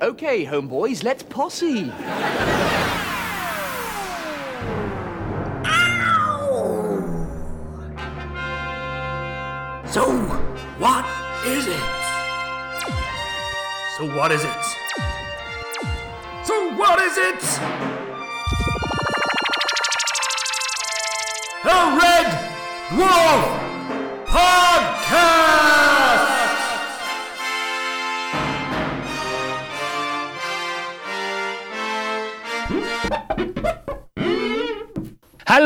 Okay, homeboys, let's posse. So, what is it? So, what is it? So, what is it? The Red Dwarf Podcast!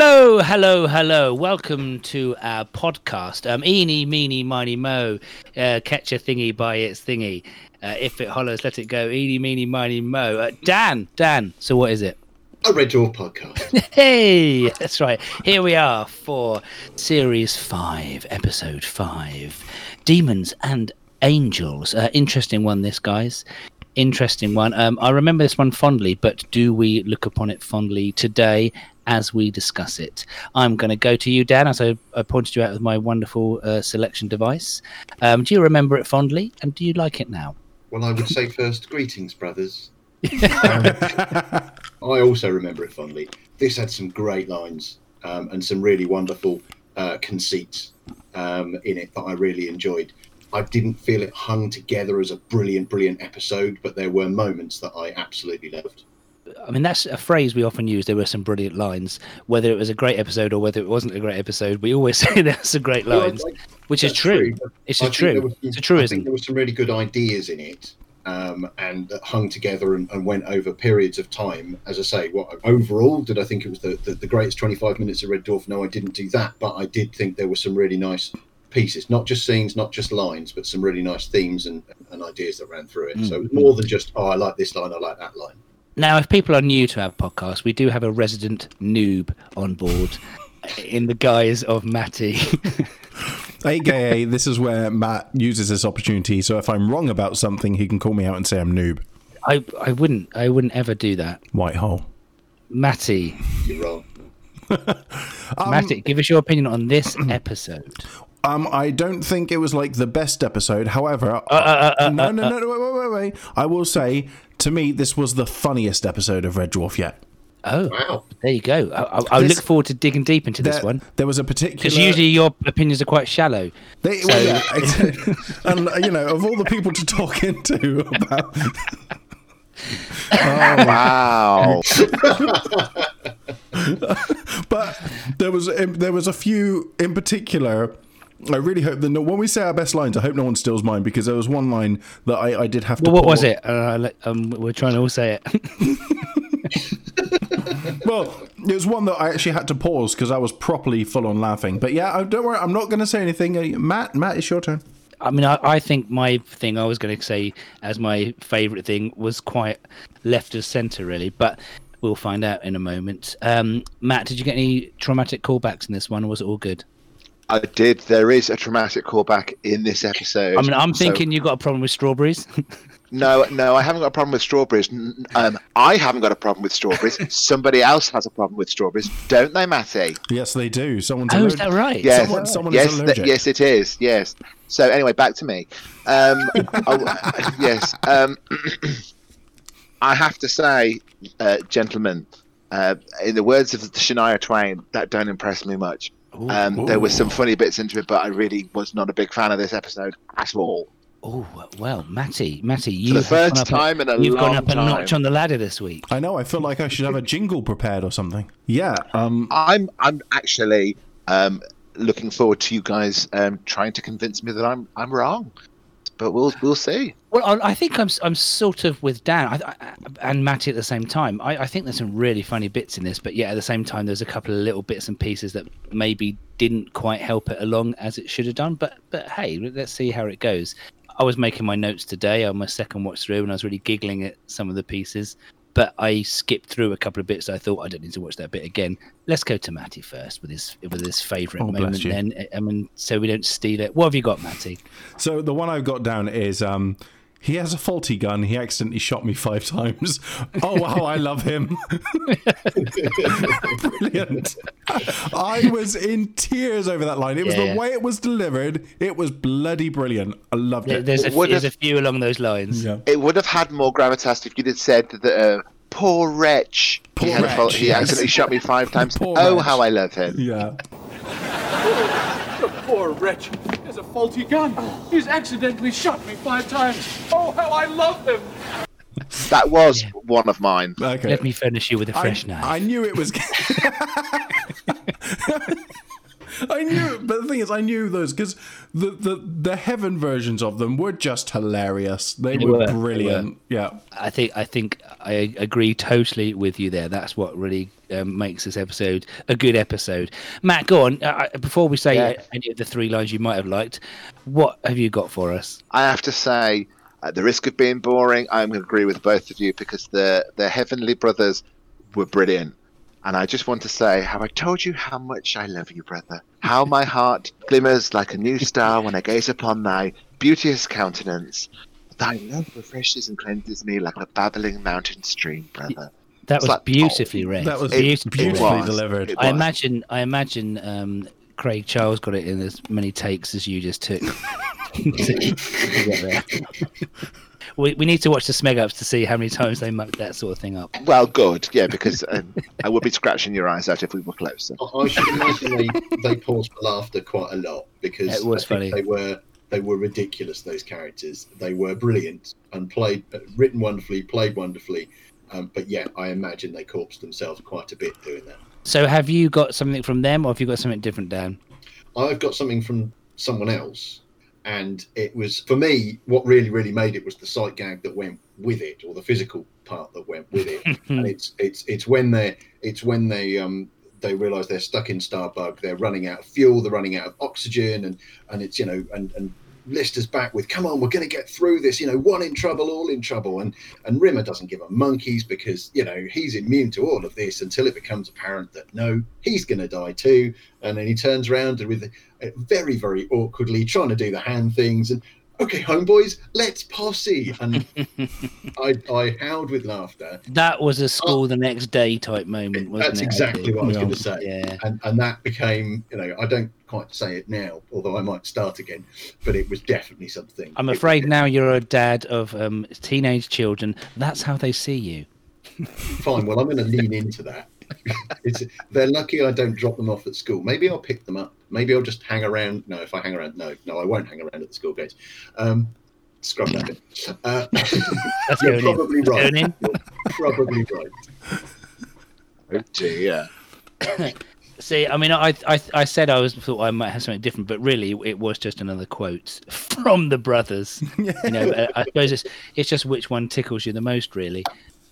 Hello, hello, hello. Welcome to our podcast. Um, eeny, meeny, miny, mo. Uh, catch a thingy by its thingy. Uh, if it hollows, let it go. Eeny, meeny, miny, mo. Uh, Dan, Dan. So what is it? A Red Dwarf podcast. Hey, that's right. Here we are for series five, episode five Demons and Angels. Uh, interesting one, this, guys. Interesting one. Um, I remember this one fondly, but do we look upon it fondly today as we discuss it? I'm going to go to you, Dan, as I, I pointed you out with my wonderful uh, selection device. Um, do you remember it fondly, and do you like it now? Well, I would say first, greetings, brothers. Um, I also remember it fondly. This had some great lines um, and some really wonderful uh, conceits um, in it that I really enjoyed. I didn't feel it hung together as a brilliant, brilliant episode, but there were moments that I absolutely loved. I mean, that's a phrase we often use. There were some brilliant lines, whether it was a great episode or whether it wasn't a great episode. We always say there's some great lines, Well, like, which is that's true. It's I true. some- It's a I think there were some really good ideas in it, um, and that hung together and, and went over periods of time. As I say, what overall did I think it was the, the, the greatest twenty five minutes of Red Dwarf? No, I didn't do that, but I did think there were some really nice pieces, not just scenes, not just lines, but some really nice themes and, and ideas that ran through it. So it was more than just oh, I like this line, I like that line. Now, if people are new to our podcast, we do have a resident noob on board in the guise of Matty. AKA, this is where Matt uses this opportunity. So if I'm wrong about something, he can call me out and say I'm noob. I, I wouldn't I wouldn't ever do that. White hole. Matty, You're wrong. Um, Matty, give us your opinion on this episode. Um, I don't think it was like the best episode. However, uh, uh, uh, uh no, no, no, no, wait, wait, wait, wait. I will say, to me, this was the funniest episode of Red Dwarf yet. Oh, Wow. there you go. I, I, I This- look forward to digging deep into this one there was a particular. because usually your opinions are quite shallow. They, well, yeah, and you know, of all the people to talk into about, um, Wow. but there was there was a few in particular. I really hope that no, when we say our best lines, I hope no one steals mine because there was one line that I, I did have to. Well, what was it? Uh, let- um, we're trying to all say it. Well, it was one that I actually had to pause because I was properly full on laughing. But yeah, I- don't worry, I'm not going to say anything. Uh, Matt, Matt, it's your turn. I mean, I, I think my thing I was going to say as my favourite thing was quite left of centre, really, but we'll find out in a moment. Um, Matt, did you get any traumatic callbacks in this one, or was it all good? I did. There is a traumatic callback in this episode. I mean, I'm So- thinking you got a problem with strawberries. no, no, I haven't got a problem with strawberries. Um, I haven't got a problem with strawberries. Somebody else has a problem with strawberries, don't they, Matty? Yes, they do. Someone's oh, is that right? Yes, Someone- someone is yes, th- yes, it is. Yes. So anyway, back to me. Um, oh, yes. Um, I have to say, uh, gentlemen, uh, in the words of Shania Twain, that don't impress me much. Um, there were some funny bits into it, but I really was not a big fan of this episode at all. Oh well, Matty, Matty, you the first time in a you've gone up a notch on the ladder this week. I know. I feel like I should have a jingle prepared or something. Yeah. Um. I'm I'm actually um, looking forward to you guys um, trying to convince me that I'm I'm wrong, but we'll we'll see. Well, I think I'm I'm sort of with Dan I, I, and Matty at the same time. I, I think there's some really funny bits in this, but yeah, at the same time, there's a couple of little bits and pieces that maybe didn't quite help it along as it should have done. But but hey, let's see how it goes. I was making my notes today on my second watch through, and I was really giggling at some of the pieces. But I skipped through a couple of bits. I thought I don't need to watch that bit again. Let's go to Matty first with his with his favourite Oh, moment. Then I mean, so we don't steal it. What have you got, Matty? So the one I've got down is um, He has a faulty gun. He accidentally shot me five times. Oh wow, I love him. Brilliant. I was in tears over that line. It was Yeah. the way it was delivered. It was bloody brilliant. I loved There- it. There's a, Would there's a few along those lines. yeah. It would have had more gravitas if you'd have said that. Uh, Poor wretch. Poor he, had a wretch, fault- he yes. accidentally shot me five times. Poor oh, wretch. how I love him. Yeah. The poor wretch has a faulty gun. He's accidentally shot me five times. Oh, how I love him. That was one of mine. Okay. Let me furnish you with a fresh I, knife. I knew it was. I knew, but the thing is, I knew those because the, the the heaven versions of them were just hilarious. They, They were, were, they brilliant. Yeah, I think I think I agree totally with you there. That's what really um, makes this episode a good episode. Matt, go on. Uh, before we say Yeah. any of the three lines you might have liked, what have you got for us? I have to say, at the risk of being boring, I'm going to agree with both of you because the the Heavenly Brothers were brilliant. And I just want to say, have I told you how much I love you, brother? How my heart glimmers like a new star when I gaze upon thy beauteous countenance. Thy love refreshes and cleanses me like a babbling mountain stream, brother. That It's was like- beautifully read. that was It- beautifully, beautifully was. delivered. I imagine. I imagine um, Craig Charles got it in as many takes as you just took. to get there. we, we need to watch the Smeg ups to see how many times they mucked that sort of thing up. Well, good, yeah, because um, I would be scratching your eyes out if we were closer. I I should imagine they, they paused for laughter quite a lot because It was funny. they were they were ridiculous. Those characters they were brilliant and played uh, written wonderfully, played wonderfully. Um, but yeah, I imagine they corpsed themselves quite a bit doing that. So, have you got something from them, or have you got something different, Dan? I've got something from someone else, and it was for me what really really made it was the sight gag that went with it, or the physical part that went with it. and it's it's it's when they it's when they um they realize they're stuck in Starbug, they're running out of fuel, they're running out of oxygen, and and it's you know and and Lister's back with, come on, we're going to get through this. You know, one in trouble, all in trouble. And and Rimmer doesn't give a monkeys because you know he's immune to all of this until it becomes apparent that no, he's going to die too. And then he turns around and with uh, very very awkwardly trying to do the hand things and okay, homeboys, let's posse. And I I howled with laughter. That was a school the next day type moment, wasn't That's it? That's exactly what I was going to say. Yeah. And and that became, you know, I don't quite say it now, although I might start again, but it was definitely something. I'm afraid now you're a dad of um, teenage children. That's how they see you. Fine. Well, I'm going to lean into that. it's they're lucky I don't drop them off at school. Maybe I'll pick them up. Maybe I'll just hang around. No, if I hang around, no, no, I won't hang around at the school gates. Um, scrub that bit. Uh, That's you're going in. probably right. You're probably right. Oh dear. See, I mean, I, I I said I was thought I might have something different, but really it was just another quote from the brothers. You know, I suppose it's it's just which one tickles you the most, really.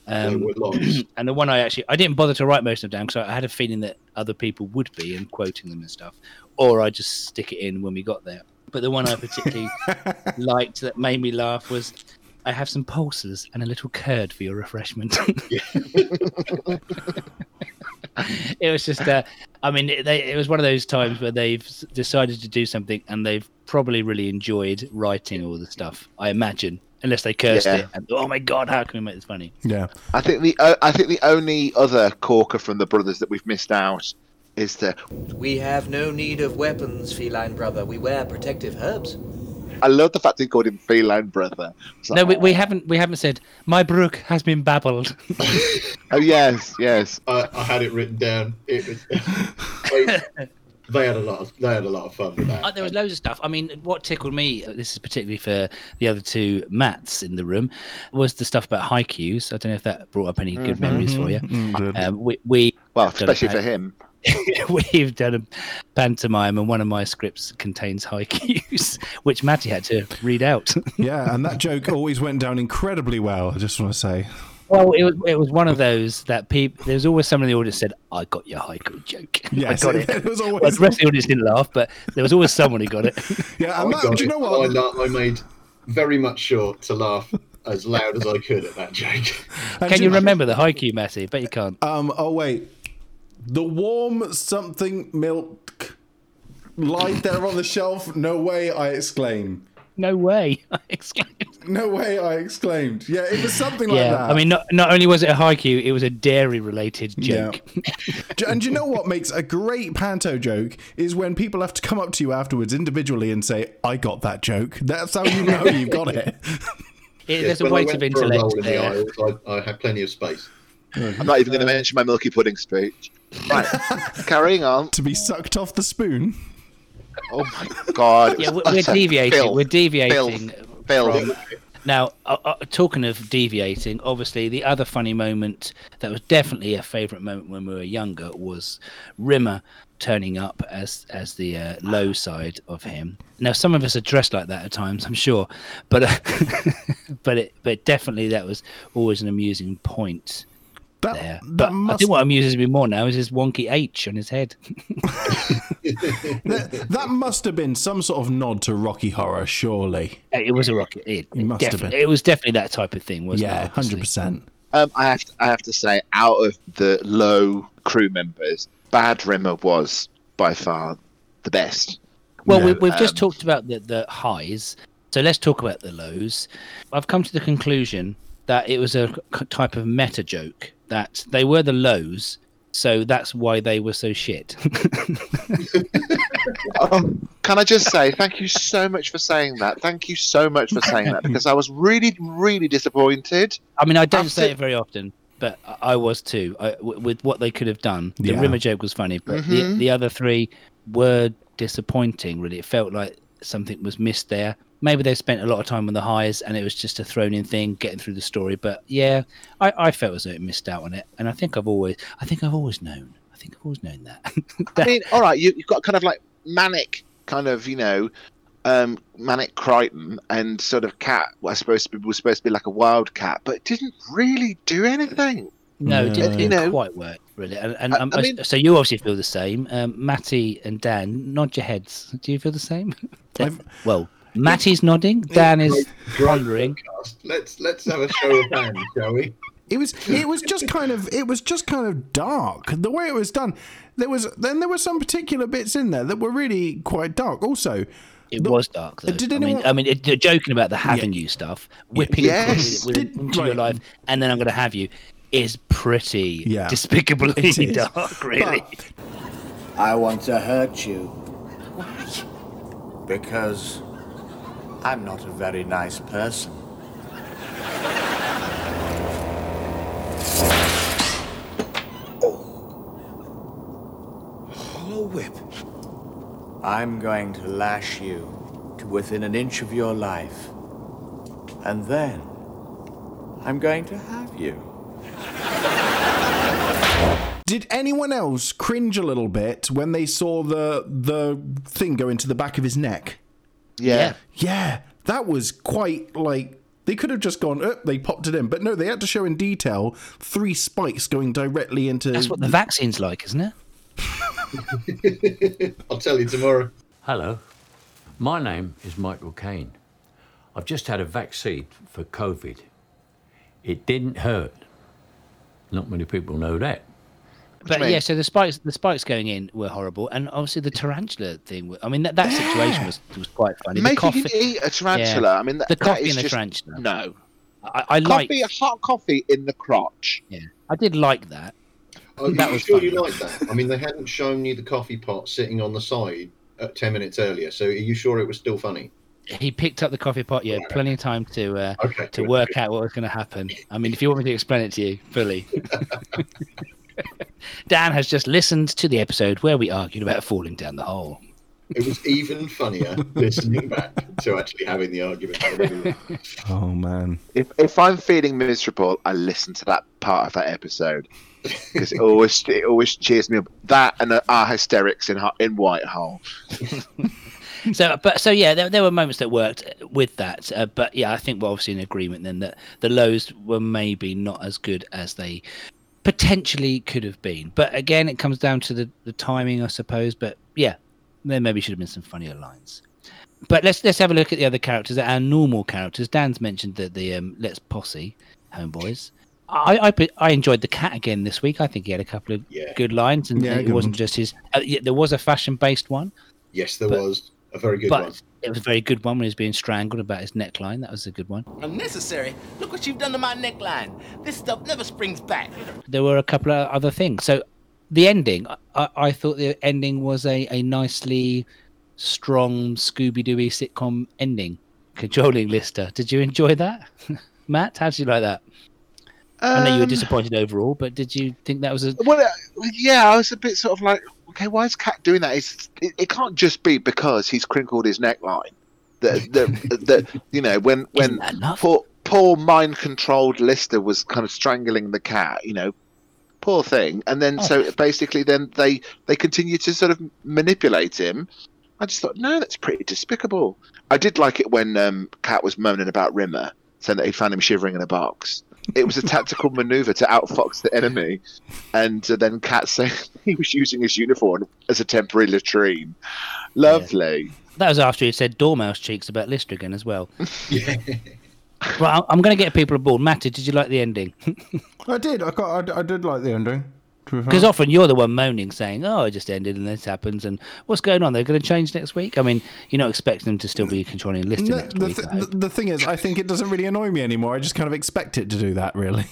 Um, and the one I actually I didn't bother to write most of them down because I had a feeling that other people would be and quoting them and stuff, or I just stick it in when we got there. But the one I particularly liked that made me laugh was. I have some pulses and a little curd for your refreshment. it was just, uh, I mean, it, they, it was one of those times where they've decided to do something and they've probably really enjoyed writing all the stuff. I imagine, unless they cursed Yeah. it and oh my god, how can we make this funny? Yeah. I think the uh, I think the only other corker from the brothers that we've missed out is the We have no need of weapons, feline brother. We wear protective herbs. I love the fact he called him feline brother. Like, No, we, we haven't we haven't said my brook has been babbled. oh yes, yes. I, I had it written down. It was. they, they had a lot. Of, they had a lot of fun with that. Uh, there was loads of stuff. I mean, what tickled me, uh, this is particularly for the other two Mats in the room, was the stuff about haikus. I don't know if that brought up any good memories for you. Mm, good. Um, we, we Well, have a especially for him. we've done a pantomime, and one of my scripts contains haikus, which Matty had to read out. yeah, and that joke always went down incredibly well. I just want to say. Well, it was it was one of those that people. There's always someone in the audience said, "I got your haiku joke." Yes, I got it. it was Well, always. the rest of the audience didn't laugh, but there was always someone who got it. Yeah, I and that, got do you it. know I, what? la- I made very much sure to laugh as loud as I could at that joke. And Can do you remember the haiku, Matty? Bet you can't. Um. Oh wait, the warm something milk lied there on the shelf. No way! I exclaim. No way! I exclaimed. No way! I exclaimed. Yeah, it was something like yeah, that. I mean, not not only was it a haiku, it was a dairy-related joke. Do- and you know what makes a great panto joke is when people have to come up to you afterwards individually and say, "I got that joke." That's how you know you've got it. It- Yes, there's a when I weight of for intellect in there. aisles, I, I had plenty of space. I'm not even going to mention my milky pudding speech. Right, carrying on. to be sucked off the spoon. Oh my god! Yeah, we're, we're deviating. filth, We're deviating. filth, filth. Now, uh, uh, talking of deviating, obviously the other funny moment that was definitely a favourite moment when we were younger was Rimmer turning up as as the uh, low side of him. Now, some of us are dressed like that at times, I'm sure, but uh, but it but definitely that was always an amusing point That, there. that But I think what amuses me more now is his wonky H on his head. that, that must have been some sort of nod to Rocky Horror, surely. it was a rocket. It, It must have been. It was definitely that type of thing, wasn't Yeah, it? hundred percent. Um, I have to, I have to say, out of the low crew members, Bad Rimmer was by far the best. Well, Yeah. we, we've just Um, talked about the, the highs, so let's talk about the lows. I've come to the conclusion that it was a type of meta joke that they were the lows, so that's why they were so shit. Um, can I just say thank you so much for saying that? Thank you so much for saying that because I was really, really disappointed. I mean, I don't After- say it very often, but I- I was too. I, w- with what they could have done, the Yeah. Rimmer joke was funny, but the, Mhm. the other three were disappointing. Really, it felt like something was missed there. Maybe they spent a lot of time on the highs, and it was just a thrown-in thing, getting through the story. But yeah, I, I felt as though it missed out on it, and I think I've always, I think I've always known. I think I've always known that. I mean, all right, you, you've got kind of like manic, kind of, you know, um, manic Kryten and sort of cat. Was supposed to be was supposed to be like a wild cat, but it didn't really do anything. No, it didn't, You didn't know- quite work really. And, and I- um, I mean- so you obviously feel the same. Um, Matty and Dan, nod your heads. Do you feel the same? Well, Matty's nodding. Dan is Great pondering. Let's let's have a show of hands, shall we? It was it was just kind of it was just kind of dark the way it was done. There was then there were some particular bits in there that were really quite dark. Also, It The- was dark though. did I mean, anyone- I mean, it, you're joking about the having you stuff, whipping Yes. with, with, Did- into your right. life, and then I'm going to have you, is pretty Yeah. despicably It is. dark, really. I want to hurt you. Why? Because I'm not a very nice person. Oh. Hollow whip. I'm going to lash you to within an inch of your life. And then I'm going to have you. did anyone else cringe a little bit when they saw the the thing go into the back of his neck? Yeah. Yeah, that was quite like they could have just gone. Oh, they popped it in, but no, they had to show in detail three spikes going directly into. That's what the vaccine's like, isn't it? I'll tell you tomorrow. Hello, my name is Michael Caine. I've just had a vaccine for COVID. It didn't hurt. Not many people know that. Do you But yeah, so the spikes, the spikes going in were horrible, and obviously the tarantula thing. I mean, that, that situation was was quite funny. The Making coffee, him eat a tarantula. I mean, that, the coffee is and the just, tarantula. No. I, I like. Coffee, a hot coffee in the crotch. Yeah, I did like that. Are That you was sure you funny. like that? I mean, they hadn't shown you the coffee pot sitting on the side uh, ten minutes earlier, so are you sure it was still funny? He picked up the coffee pot. Yeah, plenty of time to uh, Okay. to work out what was going to happen. I mean, if you want me to explain it to you fully. Dan has just listened to the episode where we argued about falling down the hole. It was even funnier listening back to actually having the argument. Oh man, If if I'm feeling miserable, I listen to that part of that episode because it always it always cheers me up. That and uh, our hysterics in in White Hole. So, but so yeah, there, there were moments that worked with that. Uh, but yeah, I think we're obviously in agreement then that the lows were maybe not as good as they potentially could have been. But again, it comes down to the, the timing, I suppose. But yeah, there maybe should have been some funnier lines. But let's let's have a look at the other characters, our normal characters. Dan's mentioned the the um, Let's Posse homeboys. I, I I enjoyed the cat again this week. I think he had a couple of Yeah. good lines, and Yeah, it wasn't ones. just his. Uh, yeah, there was a fashion based one. yes, there But- was. A very good but one. it was a very good one when he was being strangled about his neckline. That was a good one. Unnecessary. Look what you've done to my neckline. This stuff never springs back. There were a couple of other things. So the ending, I, I thought the ending was a, a nicely strong Scooby Dooey sitcom ending. Cajoling Lister. Did you enjoy that? Matt, how did you like that? I know you were Um, disappointed overall, but did you think that was a Well, uh, yeah, I was a bit sort of like, okay, why is Cat doing that? It's, it, it can't just be because he's crinkled his neckline. That, that, that you know, when when poor, poor mind-controlled Lister was kind of strangling the cat, you know, poor thing. And then Oh. so basically, then they they continue to sort of manipulate him. I just thought, no, that's pretty despicable. I did like it when um, Cat was moaning about Rimmer, saying that he found him shivering in a box. It was a tactical maneuver to outfox the enemy, and uh, then Cat said he was using his uniform as a temporary latrine. Lovely. that was after he said Dormouse cheeks about Lister again as well. Yeah. Right, I'm going to get people aboard. Matty, did you like the ending? I did. I got. I, I did like the ending. To be fair. Because often you're the one moaning, saying, "Oh, it just ended and this happens," and what's going on? They're going to change next week. I mean, you're not expecting them to still be controlling Lister No, next the, week. th- the, the thing is, I think it doesn't really annoy me anymore. I just kind of expect it to do that, really.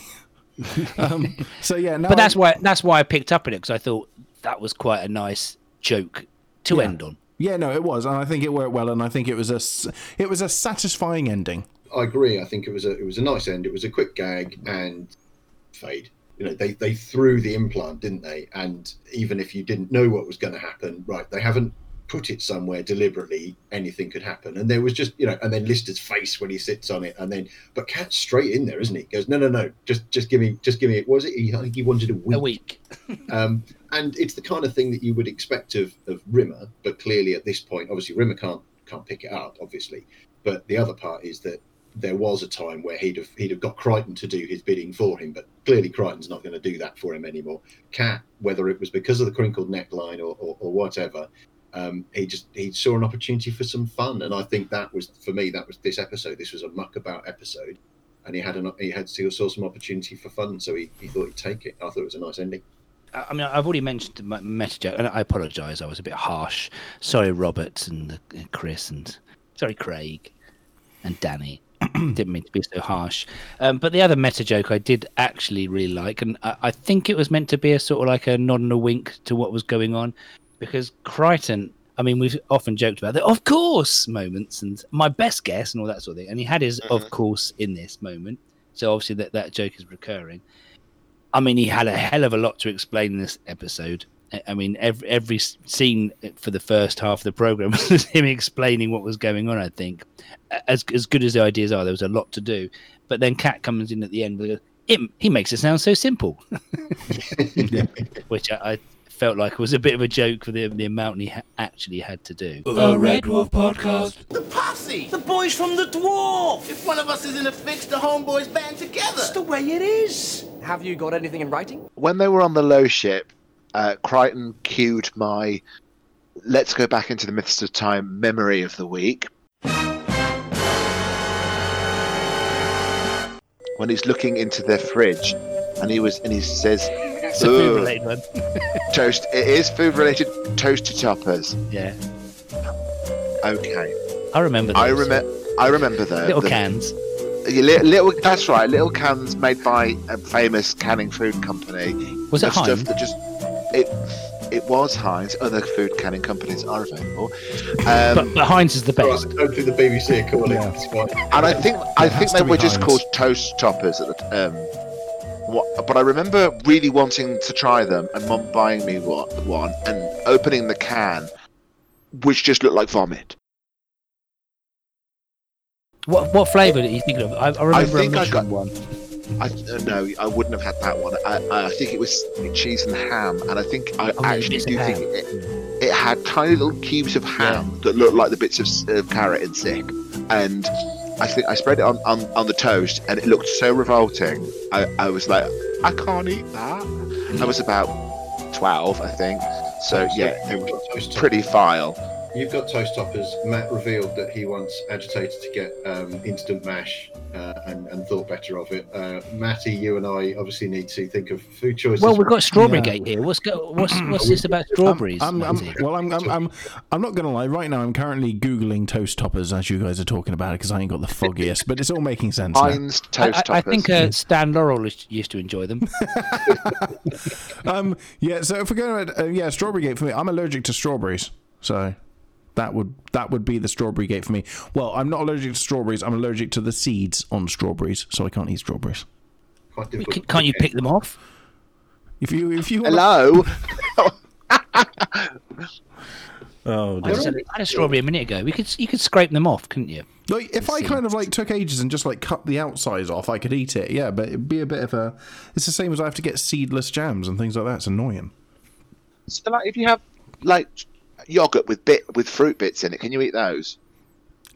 um, so yeah, no, but that's I- why that's why I picked up on it because I thought that was quite a nice joke to Yeah. end on. Yeah, no, it was, and I think it worked well, and I think it was a s- it was a satisfying ending. I agree. I think it was a it was a nice end. It was a quick gag and fade. You know, they they threw the implant, didn't they? And even if you didn't know what was going to happen, right? They haven't put it somewhere deliberately. Anything could happen. And there was just you know, and then Lister's face when he sits on it, and then but Cat's straight in there, isn't he? Goes no no no, just just give me just give me. What was it? He, I think he wanted a week. A week. Um, and it's the kind of thing that you would expect of, of Rimmer, but clearly at this point, obviously Rimmer can't can't pick it up, obviously. But the other part is that there was a time where he'd have he'd have got Kryten to do his bidding for him, but clearly Kryten's not going to do that for him anymore. Cat, whether it was because of the crinkled neckline or, or, or whatever, um, he just he saw an opportunity for some fun, and I think that was for me that was this episode. This was a muck about episode, and he had an he had he saw some opportunity for fun, so he, he thought he'd take it. I thought it was a nice ending. I mean, I've already mentioned my meta joke, and I apologise. I was a bit harsh. Sorry, Robert and Chris, and sorry, Craig and Danny. Didn't mean to be so harsh. Um, but the other meta joke I did actually really like, and I, I think it was meant to be a sort of like a nod and a wink to what was going on, because Kryten. I mean, we've often joked about the "of course" moments and my best guess and all that sort of thing, and he had his "of course" in this moment. So obviously that that joke is recurring. I mean, he had a hell of a lot to explain in this episode. I- I mean, every every scene for the first half of the program was him explaining what was going on. I think, as as good as the ideas are, there was a lot to do. But then Cat comes in at the end with, a- it, he makes it sound so simple, which I, I felt like was a bit of a joke for the the amount he ha- actually had to do. The Red Dwarf podcast. The posse. The boys from the dwarf. If one of us is in a fix, the homeboys band together. That's the way it is. Have you got anything in writing? when they were on the low ship, uh, Kryten cued my "Let's go back into the myths of time" memory of the week. When he's looking into their fridge, and he was, and he says, It's a food related one. "Toast." It is food related. Toaster toppers. Yeah, Okay, I remember. Those. I remember. I remember those. little cans. Yeah, li- little, that's right. Little cans made by a famous canning food company. Was it of stuff that just it it was Heinz. Other food canning companies are available, um, But, but Heinz is the best. right, don't do the BBC are calling. Yeah. It's and I think I It think they to be were just called toast toppers at the um. What, but I remember really wanting to try them, and mum buying me one, one and opening the can, which just looked like vomit. What what flavour are you thinking of? I, I remember think a I Michelin got- one. I uh, no, I wouldn't have had that one. I, I think it was cheese and ham, and I think I Oh, actually do think it, it had tiny little cubes of ham that looked like the bits of, of carrot and sick. And I think I spread it on, on, on the toast, and it looked so revolting. I, I was like, I can't eat that. I was about twelve, I think. So yeah, it was pretty vile. You've got toast toppers. Matt revealed that he once agitated to get um, instant mash uh, and, and thought better of it. Uh, Matty, you and I obviously need to think of food choices. Well, we've got strawberry Yeah. gate here. What's go, what's what's this about strawberries? I'm, I'm, Matty? well, I'm, I'm, I'm, I'm not gonna lie. Right now, I'm currently googling toast toppers as you guys are talking about it because I ain't got the foggiest. But it's all making sense. now. Heinz I, toast I, I think uh, Stan Laurel used- used to enjoy them. Um, yeah. So if we're going to, uh, yeah, strawberry gate for me. I'm allergic to strawberries, so that would that would be the strawberry gate for me. Well, I'm not allergic to strawberries. I'm allergic to the seeds on strawberries, so I can't eat strawberries. Quite We difficult can, can't you pick them off? If you if you wanna- Hello. oh, I dear. just had, I had a strawberry a minute ago. We could you could scrape them off, couldn't you? Like if I kind of like took ages and just like cut the outsides off, I could eat it. Yeah, but it'd be a bit of a. It's the same as I have to get seedless jams and things like that. It's annoying. So, like, if you have like yogurt with bit with fruit bits in it, can you eat those?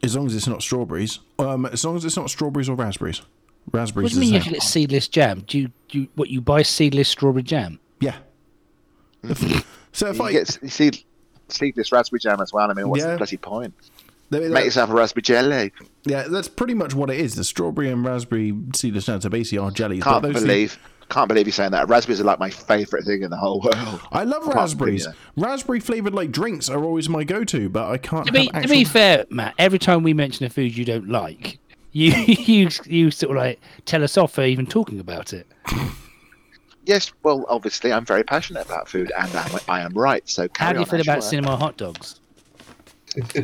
As long as it's not strawberries. Um, as long as it's not strawberries or raspberries. What Raspberries. do you mean you is have the to same. get seedless jam? Do you, do you, what you buy seedless strawberry jam? Yeah. If- so if You I get seed, seedless raspberry jam as well. I mean, what's Yeah. the bloody point? There- Make yourself a raspberry jelly. yeah, that's pretty much what it is. The strawberry and raspberry seedless jams are basically are jellies. Can't those seed- believe, can't believe you're saying that. Raspberries are like my favourite thing in the whole world. I love Can't raspberries. Raspberry flavored like drinks are always my go-to, but I can't. To be, have to be fair, Matt, every time we mention a food you don't like, you you you sort of like tell us off for even talking about it. Yes, well, obviously, I'm very passionate about food, and I'm, I am right. So How do you on, feel about Ashworth. cinema hot dogs?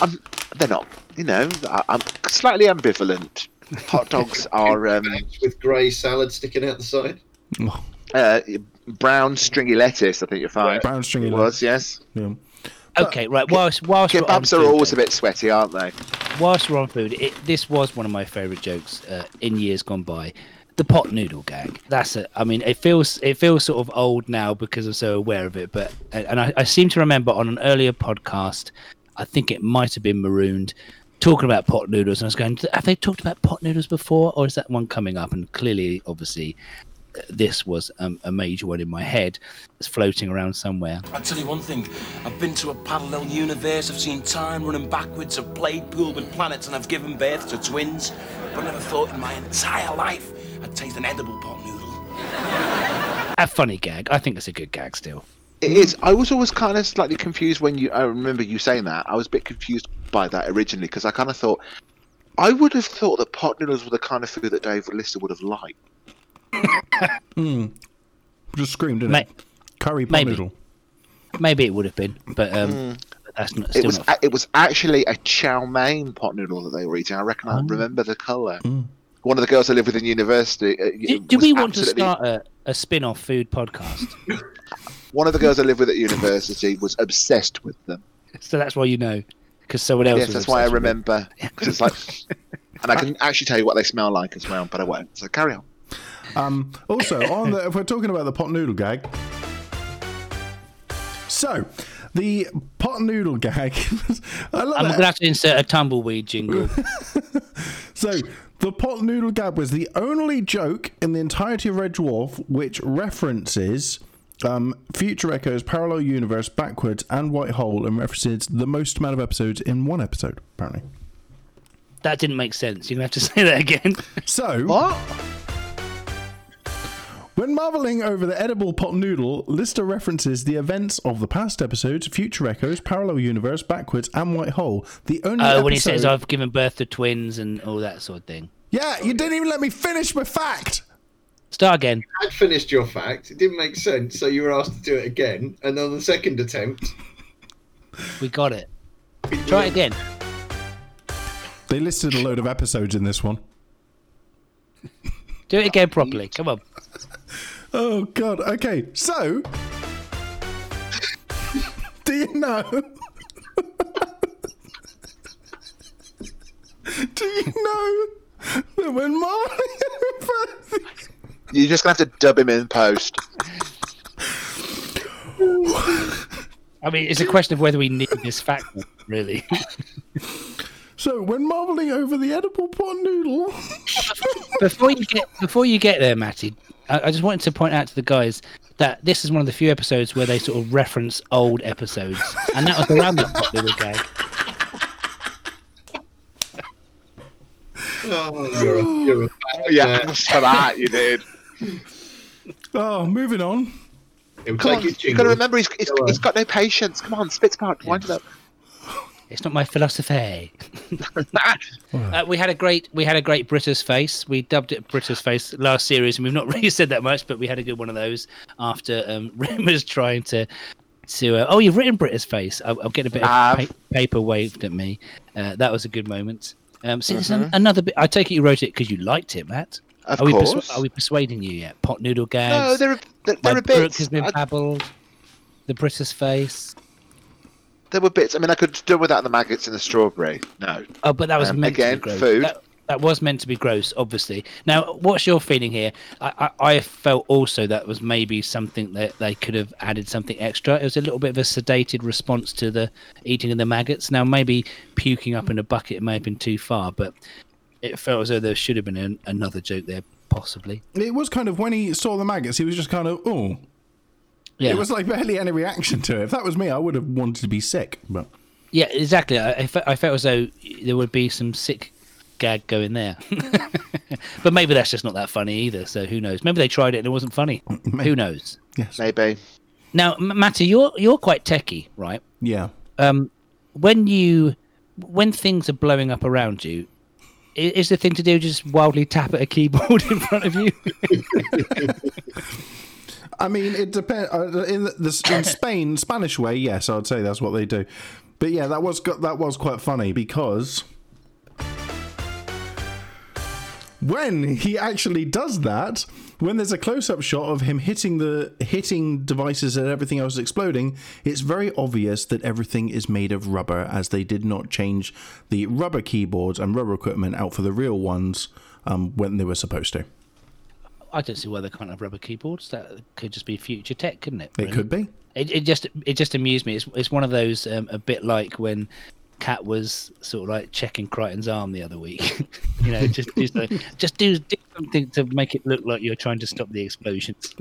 I'm, they're not, you know, I'm slightly ambivalent. Hot dogs are um, with grey salad sticking out the side. uh, brown stringy lettuce. I think you're fine. Brown stringy It lettuce. was yes. Yeah. Okay, right. Whilst whilst we're on Kebabs are food, always a bit sweaty, aren't they? whilst we're on food, it, this was one of my favourite jokes uh, in years gone by. The pot noodle gag. That's it. I mean, it feels it feels sort of old now because I'm so aware of it. But and I, I seem to remember on an earlier podcast, I think it might have been marooned, talking about pot noodles, and I was going, have they talked about pot noodles before, or is that one coming up? And clearly, obviously, uh, this was um, a major one in my head. It's floating around somewhere. I'll tell you one thing. I've been to a parallel universe. I've seen time running backwards. I've played pool with planets and I've given birth to twins. But I never thought in my entire life I'd taste an edible pot noodle. A funny gag. I think it's a good gag still. It is. I was always kind of slightly confused when you. I remember you saying that. I was a bit confused by that originally because I kind of thought. I would have thought that pot noodles were the kind of food that Dave Lister would have liked. Just screamed, didn't Mate, it? Curry pot maybe. noodle. Maybe it would have been, but um, that's not It was. not. a- It was actually a chow mein pot noodle that they were eating. I reckon I remember the colour. One of the girls I lived with in university. uh, Do, do we want to start a, a spin-off food podcast? One of the girls I lived with at university was obsessed with them. so that's why you know, because someone else. Yes, was that's why I obsessed with it. remember. Because it's like, and I can actually tell you what they smell like as well, but I won't. So carry on. Um, also, on the, if we're talking about the pot noodle gag, so the pot noodle gag. I love I'm going to have to insert a tumbleweed jingle. So the pot noodle gag was the only joke in the entirety of Red Dwarf which references um, Future Echoes, Parallel Universe, Backwards, and White Hole, and references the most amount of episodes in one episode. Apparently. that didn't make sense. You're going to have to say that again. So What? When marveling over the edible pot noodle, Lister references the events of the past episodes, Future Echoes, Parallel Universe, Backwards, and White Hole. The only Oh, when he says I've given birth to twins and all that sort of thing. Yeah, you didn't even let me finish my fact. Start again. I'd finished your fact. It didn't make sense, so you were asked to do it again. And on the second attempt, We got it. Try it again. They listed a load of episodes in this one. Do it again properly. Come on. Oh god. Okay, so do you know? do you know that when Marley You're just gonna have to dub him in post. I mean, it's a question of whether we need this fact, really. so when marveling over the edible pot noodle, before you get before you get there, Matty, I, I just wanted to point out to the guys that this is one of the few episodes where they sort of reference old episodes, and that was around that pot little gag. Oh, you're a, you're a Yeah, man. for that, you did. Oh, moving on. It would Come on, you've got to remember he's, he's, he's got no patience. Come on, spit part, wind it up. It's not my philosophy. uh, we had a great we had a great British face. We dubbed it British face last series, and we've not really said that much, but we had a good one of those after um, Rimmer's trying to to uh, oh you've written British face. I'll, I'll get a bit of pa- paper waved at me. Uh, that was a good moment. Um, so there's an, another bit. I take it you wrote it because you liked it, Matt. Of are we persu- are we persuading you yet? Pot noodle gags. No, there are, there, My there are Brooke bits. has been I- The British face. there were bits. I mean, I could do without the maggots in the strawberry. No. Oh, but that was Um, meant again, to be gross. food. That, that was meant to be gross, obviously. Now, what's your feeling here? I, I, I felt also that was maybe something that they could have added something extra. It was a little bit of a sedated response to the eating of the maggots. Now, maybe puking up in a bucket may have been too far, but it felt as though there should have been an, another joke there, possibly. It was kind of when he saw the maggots, he was just kind of, oh. Yeah, It was like barely any reaction to it. If that was me, I would have wanted to be sick. But yeah, exactly. I, I, fe- I felt as though there would be some sick gag going there. but maybe that's just not that funny either. So who knows? Maybe they tried it and it wasn't funny. who knows? yes, Maybe. Now, Matty, you're you're quite techie, right? yeah. Um, when you when things are blowing up around you, i- is the thing to do just wildly tap at a keyboard in front of you? I mean, it depends. Uh, in the, in Spain, Spanish way, yes, I'd say that's what they do. But yeah, that was that was quite funny because when he actually does that, when there's a close-up shot of him hitting the hitting devices and everything else exploding, it's very obvious that everything is made of rubber, as they did not change the rubber keyboards and rubber equipment out for the real ones um, when they were supposed to. I don't see why they can't have rubber keyboards. That could just be future tech, couldn't it? It could be. It, it just it just amused me. It's it's one of those um, a bit like when Cat was sort of like checking Kryten's arm the other week. you know, just do something, just do, do something to make it look like you're trying to stop the explosions.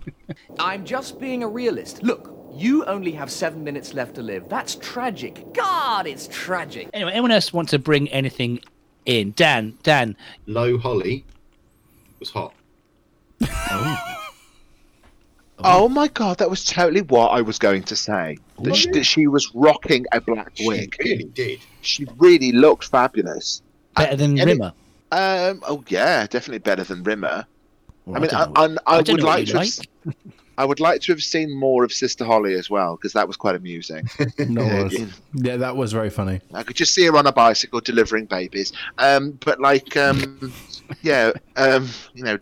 I'm just being a realist. Look, you only have seven minutes left to live. That's tragic. God, it's tragic. anyway, anyone else want to bring anything in? Dan, Dan, Low Holly was hot. Oh my god, that was totally what I was going to say. That, she, that she was rocking a black wig. She really did. She really looked fabulous. better than Any- Rimmer. Um, oh yeah, definitely better than Rimmer. Well, I mean, I. I, I, I would know what like to. Have, s- I would like to have seen more of Sister Holly as well because that was quite amusing. No, Yeah, was. yeah. yeah, that was very funny. I could just see her on a bicycle delivering babies. Um, but like, um, yeah, um, you know,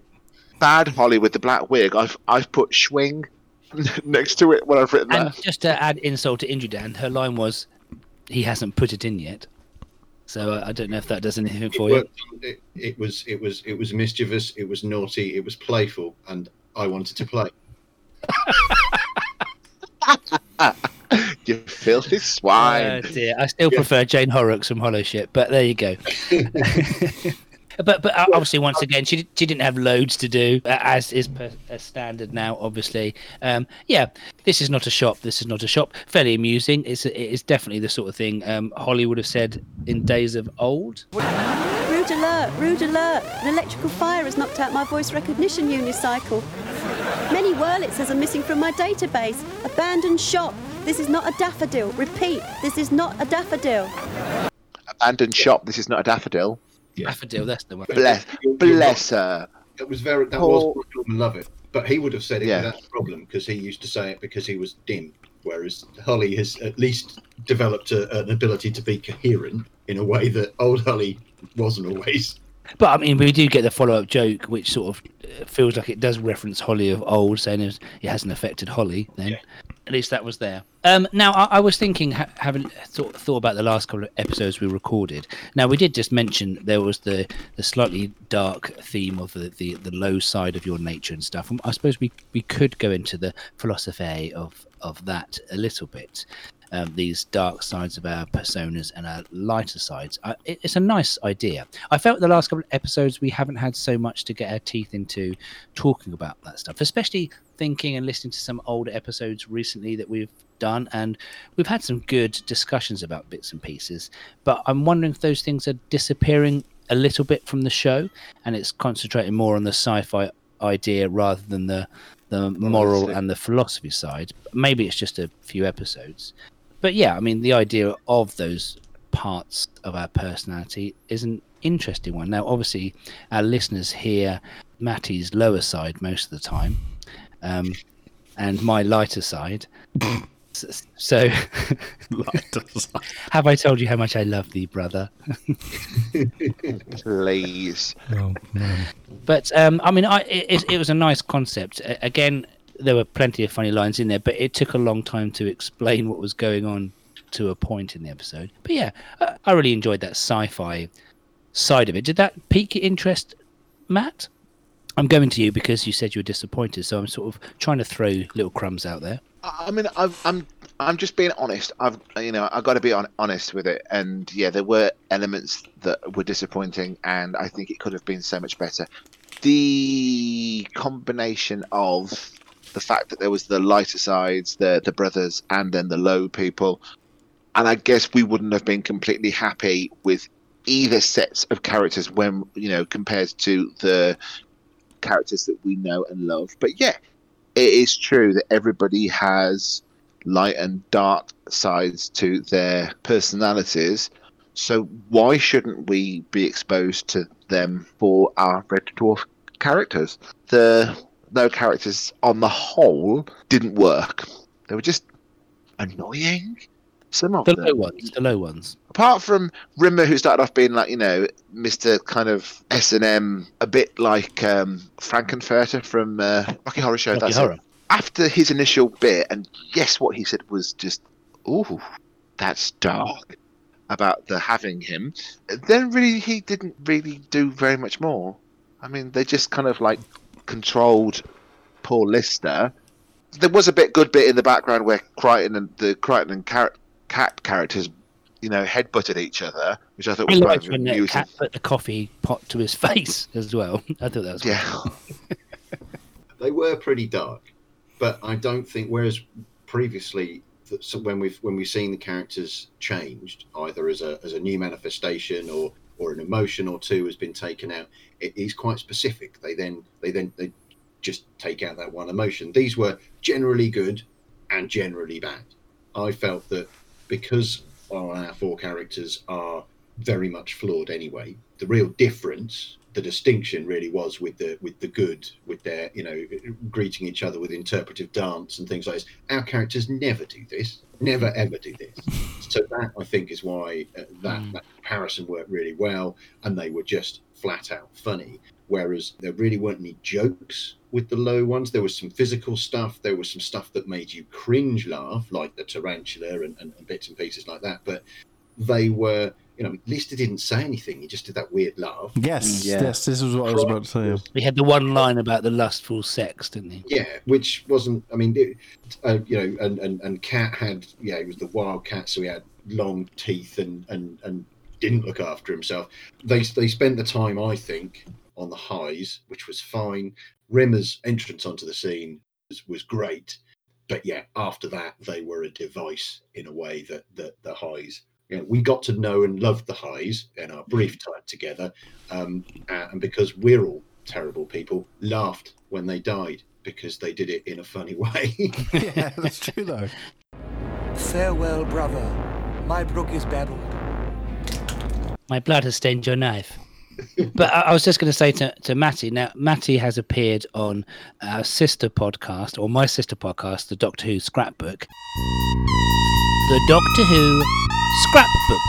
bad Holly with the black wig. I've I've put Schwing next to it when I've written And that. just to add insult to injury, Dan, her line was, "He hasn't put it in yet." So uh, I don't know if that does anything It, for you. it, it was it was it was mischievous. It was naughty. It was playful, and I wanted to play. You filthy swine. Oh dear, I still prefer Jane Horrocks from Holoship, but there you go. but but uh, obviously, once again, she she didn't have loads to do, uh, as is per, as standard now. Obviously, um, yeah, this is not a shop. This is not a shop. Fairly amusing. It's it is definitely the sort of thing um, Holly would have said in days of old. Rude alert, rude alert. An electrical fire has knocked out my voice recognition unicycle. Many wurlitzers are missing from my database. Abandoned shop. This is not a daffodil. Repeat, this is not a daffodil. Abandoned shop. This is not a daffodil. Daffodil, that's the one. Bless, You're- you're bless her. That was very that Paul- was Norman Lovett, but he would have said it Yeah. without a problem because he used to say it because he was dim. Whereas Holly has at least developed a, an ability to be coherent in a way that old Holly wasn't always. But I mean, we do get the follow-up joke, which sort of uh, feels like it does reference Holly of old, saying it it hasn't affected Holly. Then, at least that was there. Um, now, I, I was thinking, ha- having thought, thought about the last couple of episodes we recorded. Now, we did just mention there was the the slightly dark theme of the, the, the low side of your nature and stuff. I suppose we we could go into the philosophy of of that a little bit. um, these dark sides of our personas and our lighter sides. Uh, it, it's a nice idea. I felt the last couple of episodes we haven't had so much to get our teeth into talking about that stuff, especially thinking and listening to some older episodes recently that we've done and we've had some good discussions about bits and pieces but i'm wondering if those things are disappearing a little bit from the show and it's concentrating more on the sci-fi idea rather than the the moral and the philosophy side. Maybe it's just a few episodes. But yeah i mean the idea of those parts of our personality is an interesting one. Now obviously our listeners hear matty's lower side most of the time um, and my lighter side S- so have i told you how much i love thee brother Please. But um, I mean, I, it, it was a nice concept. Again, there were plenty of funny lines in there, but it took a long time to explain what was going on to a point in the episode. But yeah, I, I really enjoyed that sci-fi side of it. Did that pique your interest, Matt? I'm going to you because you said you were disappointed, so I'm sort of trying to throw little crumbs out there. I I mean, I've, I'm I'm just being honest. I've you know I've got to be on, honest with it. And yeah, there were elements that were disappointing, and I think it could have been so much better. The combination of the fact that there was the lighter sides, the the brothers, and then the low people, and I guess we wouldn't have been completely happy with either sets of characters when you know compared to the characters that we know and love. But yeah, it is true that everybody has light and dark sides to their personalities. So why shouldn't we be exposed to them for our Red Dwarf characters? The no characters on the whole didn't work. They were just annoying. Some of The them low ones, the low ones. apart from Rimmer, who started off being like you know Mister kind of S and M, a bit like um, Frank-N-Furter from uh, Rocky Horror Show. Rocky that's Horror. it. After his initial bit, and yes, what he said was just, "Ooh, that's dark." About the having him, then really he didn't really do very much more. I mean, they just kind of like controlled poor Lister. There was a bit good bit in the background where Kryten and the Kryten and Car- Cat characters, you know, headbutted each other, which I thought I was quite liked when the amusing. cat put the coffee pot to his face as well. I thought that was Yeah. they were pretty dark, but I don't think. Whereas previously, so when we've when we've seen the characters changed, either as a as a new manifestation or or an emotion or two has been taken out, it is quite specific. They then they then they just take out that one emotion. These were generally good and generally bad. I felt that because our four characters are very much flawed anyway, the real difference, the distinction really was with the with the good, with their you know greeting each other with interpretive dance and things like this. Our characters never do this, never ever do this. So that I think is why uh, that, that comparison worked really well, and they were just flat out funny. Whereas there really weren't any jokes with the low ones. There was some physical stuff. There was some stuff that made you cringe laugh, like the tarantula and, and, and bits and pieces like that. But they were, you know, Lister didn't say anything. He just did that weird laugh. Yes, yes, this is what I was about to say. yeah. He had the one line about the lustful sex, didn't he? Yeah, which wasn't. I mean, it, uh, you know, and and and Cat had. Yeah, he was the wild cat, so he had long teeth and and and didn't look after himself. They they spent the time, I think, on the highs, which was fine. Rimmer's entrance onto the scene was, was great, but yeah, after that they were a device in a way that that the highs. You know, we got to know and love the highs in our brief time together, um, and because we're all terrible people, laughed when they died because they did it in a funny way. yeah, that's true though. Farewell, brother. My brook is babbled. My blood has stained your knife. But I, I was just going to say to, to Matty, now, Matty has appeared on our sister podcast, or my sister podcast, the Doctor Who Scrapbook. The Doctor Who Scrapbook.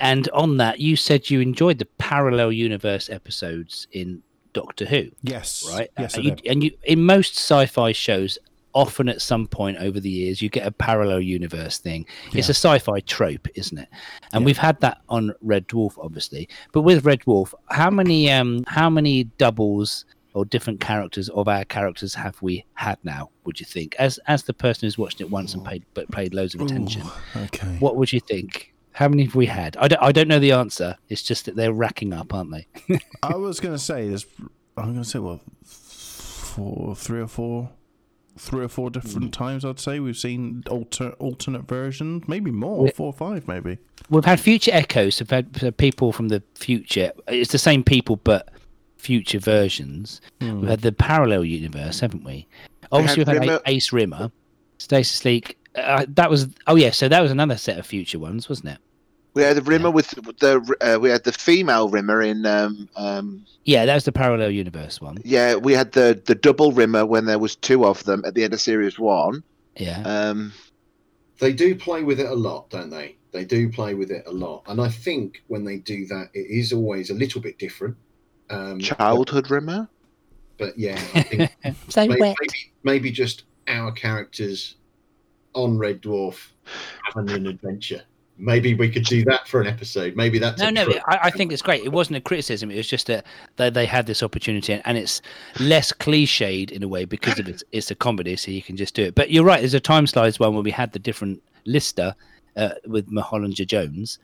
And on that, you said you enjoyed the parallel universe episodes in Doctor Who. Yes. Right? Yes, you, and you in most sci-fi shows, often at some point over the years, you get a parallel universe thing. It's a sci-fi trope, isn't it? And we've had that on Red Dwarf, obviously. But with Red Dwarf, how many um how many doubles or different characters of our characters have we had now? Would you think, as as the person who's watched it once and paid but paid loads of attention? okay. What would you think? How many have we had? I don't, I don't know the answer. It's just that they're racking up, aren't they? I was going to say there's. I'm going to say well, four, three or four, three or four different times. I'd say we've seen alter, alternate versions, maybe more, Yeah. four or five, maybe. We've had future echoes. We've had uh, people from the future. It's the same people, but future versions. Hmm. We've had the parallel universe, haven't we? Obviously, had we've had Rimmer- Ace Rimmer, Stasis Leak. Uh, that was oh yeah, so that was another set of future ones, wasn't it? We had the Rimmer with the uh, we had the female Rimmer in um um Yeah, that was the parallel universe one. yeah we had the the double Rimmer when there was two of them at the end of series one. Yeah. Um, They do play with it a lot, don't they? They do play with it a lot, and I think when they do that, it is always a little bit different. Um, childhood Rimmer. but yeah, I think So maybe, wet. maybe maybe just our characters on Red Dwarf having an adventure. Maybe we could do that for an episode. Maybe that's No, no. I, I think it's great. It wasn't a criticism. It was just that they, they had this opportunity, and, and it's less cliched in a way because of it's, it's a comedy, so you can just do it. But you're right. There's a time slides one where we had the different lister uh, with Mahollinger Jones.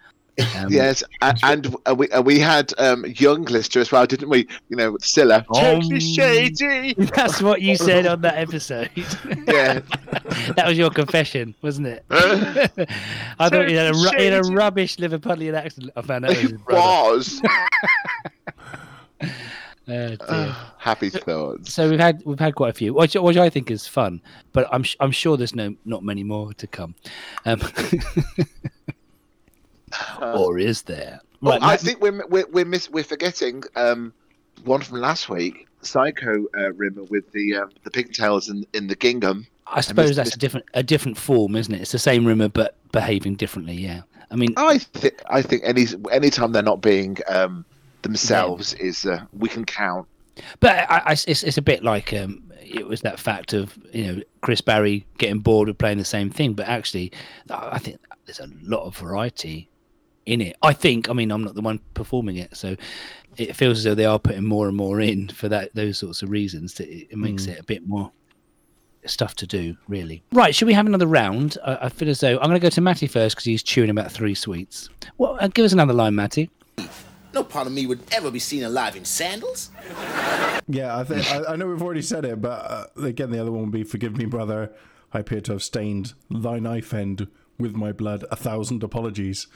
Um, yes, and, and uh, we uh, we had um young Lister as well, didn't we? You know, with Scylla. Totally shady. That's what you said on that episode. Yeah. that was your confession, wasn't it? I thought you had a, ru- had a rubbish Liverpudlian accent. I found out it was his brother. was. Oh, dear. Happy thoughts. So we've had we've had quite a few, which, which I think is fun. But I'm I'm sure there's no not many more to come. Um, or is there? Oh, Right, I think we're we're we're, miss, we're forgetting um one from last week, Psycho uh, Rimmer with the um, the pigtails in in the gingham. I suppose Mr. that's a different a different form, isn't it? It's the same Rimmer but behaving differently. Yeah. I mean, I think I think any any time they're not being um themselves is uh, we can count. But I, I, it's, it's a bit like um, it was that fact of you know Chris Barrie getting bored of playing the same thing. But actually, I think there's a lot of variety in it. I think. I mean, I'm not the one performing it, so it feels as though they are putting more and more in for that those sorts of reasons. That it, it makes Mm. it a bit more stuff to do, really. Right? Should we have another round? I, I feel as though I'm going to go to Matty first because he's chewing about three sweets. Well, uh, give us another line, Matty. No part of me would ever be seen alive in sandals. Yeah, I think I, I know we've already said it, but uh, again, the other one would be "Forgive me, brother. I appear to have stained thy knife end with my blood. A thousand apologies."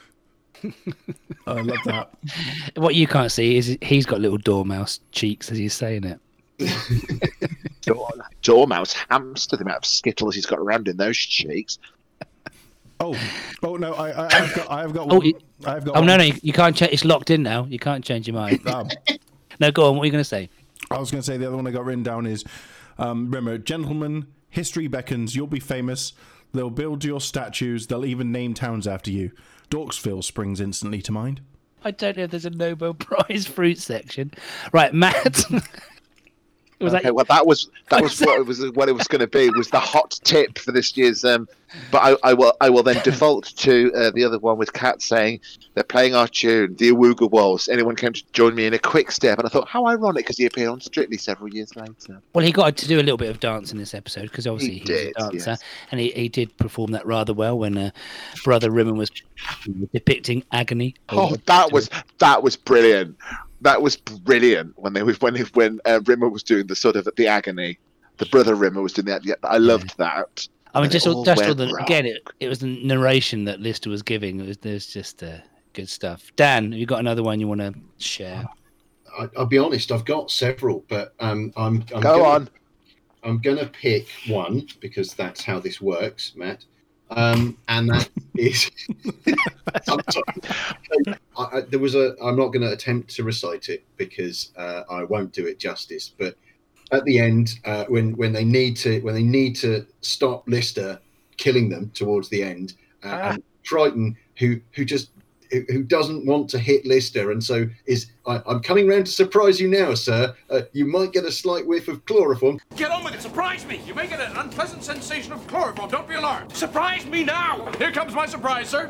I love that. What you can't see is he's got little dormouse cheeks as he's saying it. Dormouse hamster, the amount of skittles he's got around in those cheeks. Oh, oh no, I, I, I've got, I've got, Oh, one, it- I've got. Oh one. no, no, you, you can't change. It's locked in now. You can't change your mind. Um, no, go on. What are you going to say? I was going to say the other one I got written down is, um, remember, gentlemen, history beckons. You'll be famous. They'll build your statues. They'll even name towns after you. Dorksville springs instantly to mind. I don't know if there's a Nobel Prize fruit section. Right, Matt. was okay, that well that was that was what it was what it was going to be was the hot tip for this year's um but I, I will I will then default to uh, the other one with Cat saying they're playing our tune the Awooga Waltz anyone came to join me in a quick step and I thought how ironic because he appeared on Strictly several years later Well, he got to do a little bit of dance in this episode because obviously He he, did, was a dancer, yes. and he, he did perform that rather well when uh, Brother Rimmer was depicting agony. oh that was that was brilliant that was brilliant when they was when when uh, Rimmer was doing the sort of the agony the brother Rimmer was doing that yeah, I loved that I mean, just all, all just all the wrong. again, it, it was the narration that Lister was giving. It was, there's just uh, good stuff. Dan, have you got another one you want to share? I, I'll be honest. I've got several, but um, I'm, I'm Go gonna, on. I'm going to pick one because that's how this works, Matt. Um, and that is. I'm sorry. I, I, there was a. I'm not going to attempt to recite it because uh, I won't do it justice. But at the end, uh, when when they need to when they need to stop Lister killing them towards the end, uh, and Kryten, who who just who, who doesn't want to hit Lister, and so is I, I'm coming round to surprise you now, sir. Uh, you might get a slight whiff of chloroform. Get on with it. Surprise me. You may get an unpleasant sensation of chloroform. Don't be alarmed. Surprise me now. Here comes my surprise, sir.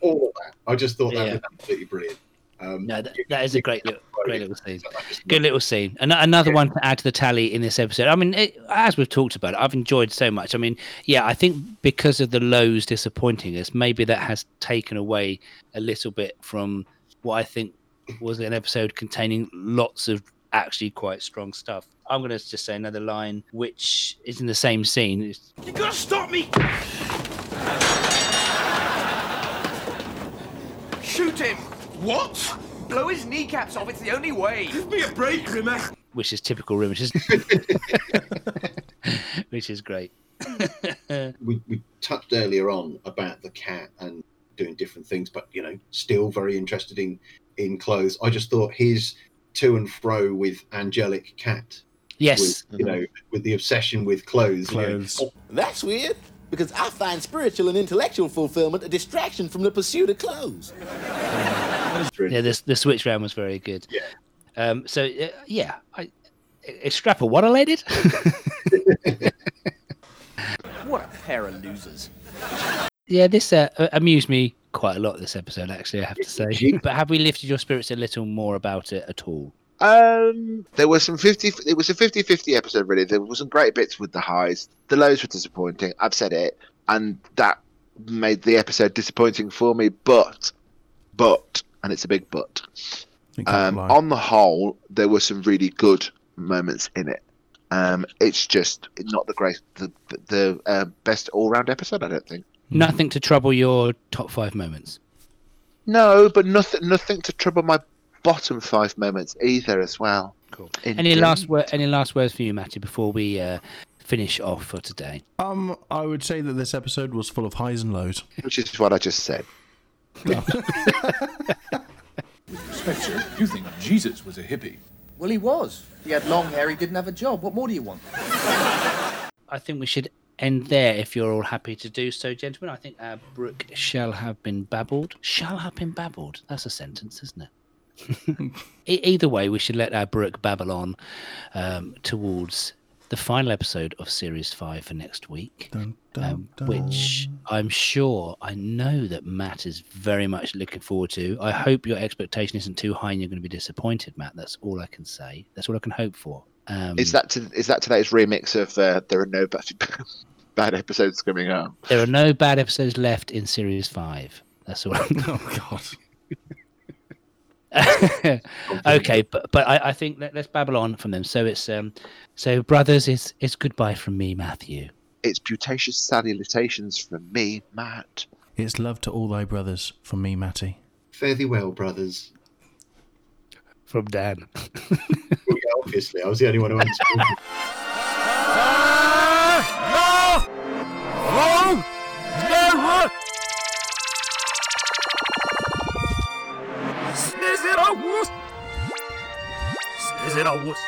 All of that. I just thought that was absolutely brilliant. Um, No, that, that is a great little, great little scene. Good little scene. An- another one to add to the tally in this episode. I mean, it, as we've talked about it, I've enjoyed so much. I mean, yeah, I think because of the lows disappointing us, maybe that has taken away a little bit from what I think was an episode containing lots of actually quite strong stuff. I'm going to just say another line, which is in the same scene. It's, You gotta stop me! Shoot him! What? Blow his kneecaps off, it's the only way! Give me a break, Rimmer. which is typical Rim, which is which is great. we, we touched earlier on about the cat and doing different things, but you know, still very interested in in clothes. I just thought his to and fro with angelic cat. Yes. with, you know, with the obsession with clothes. you know. Clothes. That's weird, because I find spiritual and intellectual fulfillment a distraction from the pursuit of clothes. Yeah, this the switch round was very good. Yeah. Um. So uh, yeah, I, Strapper, what a lady. What a pair of losers. yeah, this uh, uh, amused me quite a lot. This episode, actually, I have to say. but have we lifted your spirits a little more about it at all? Um, there was some 50, it was a 50 50 episode, really. There were some great bits with the highs. The lows were disappointing. I've said it. And that made the episode disappointing for me. But, but, and it's a big but, um, on the whole, there were some really good moments in it. Um, it's just not the great, the, the uh, best all round episode, I don't think. Nothing to trouble your top five moments. No, but nothing, nothing to trouble my bottom five moments either, as well. Cool. In- Any last word? Any last words for you, Matty, before we uh, finish off for today? Um, I would say that this episode was full of highs and lows. Which is what I just said. Spencer, you think Jesus was a hippie? Well, he was. He had long hair, he didn't have a job. What more do you want? I think we should end there if you're all happy to do so, gentlemen. I think our brook shall have been babbled. Shall have been babbled. That's a sentence, isn't it? E- Either way, we should let our brook babble on um, towards the final episode of Series 5 for next week. Dun, dun, um, dun. which I'm sure, I know that Matt is very much looking forward to. I hope your expectation isn't too high and you're going to be disappointed, Matt. That's all I can say. That's all I can hope for. Um, Is that to, is that today's remix of uh, there are no bad, bad episodes coming up? There are no bad episodes left in Series 5. That's all. Oh God. okay, but but I, I think let, let's babble on from them. So it's um, so brothers, it's it's goodbye from me, Matthew. It's putacious salutations from me, Matt. It's love to all thy brothers from me, Matty. Fare thee well, brothers. From Dan. Well, yeah, obviously, I was the only one who understood. Is it a wuss?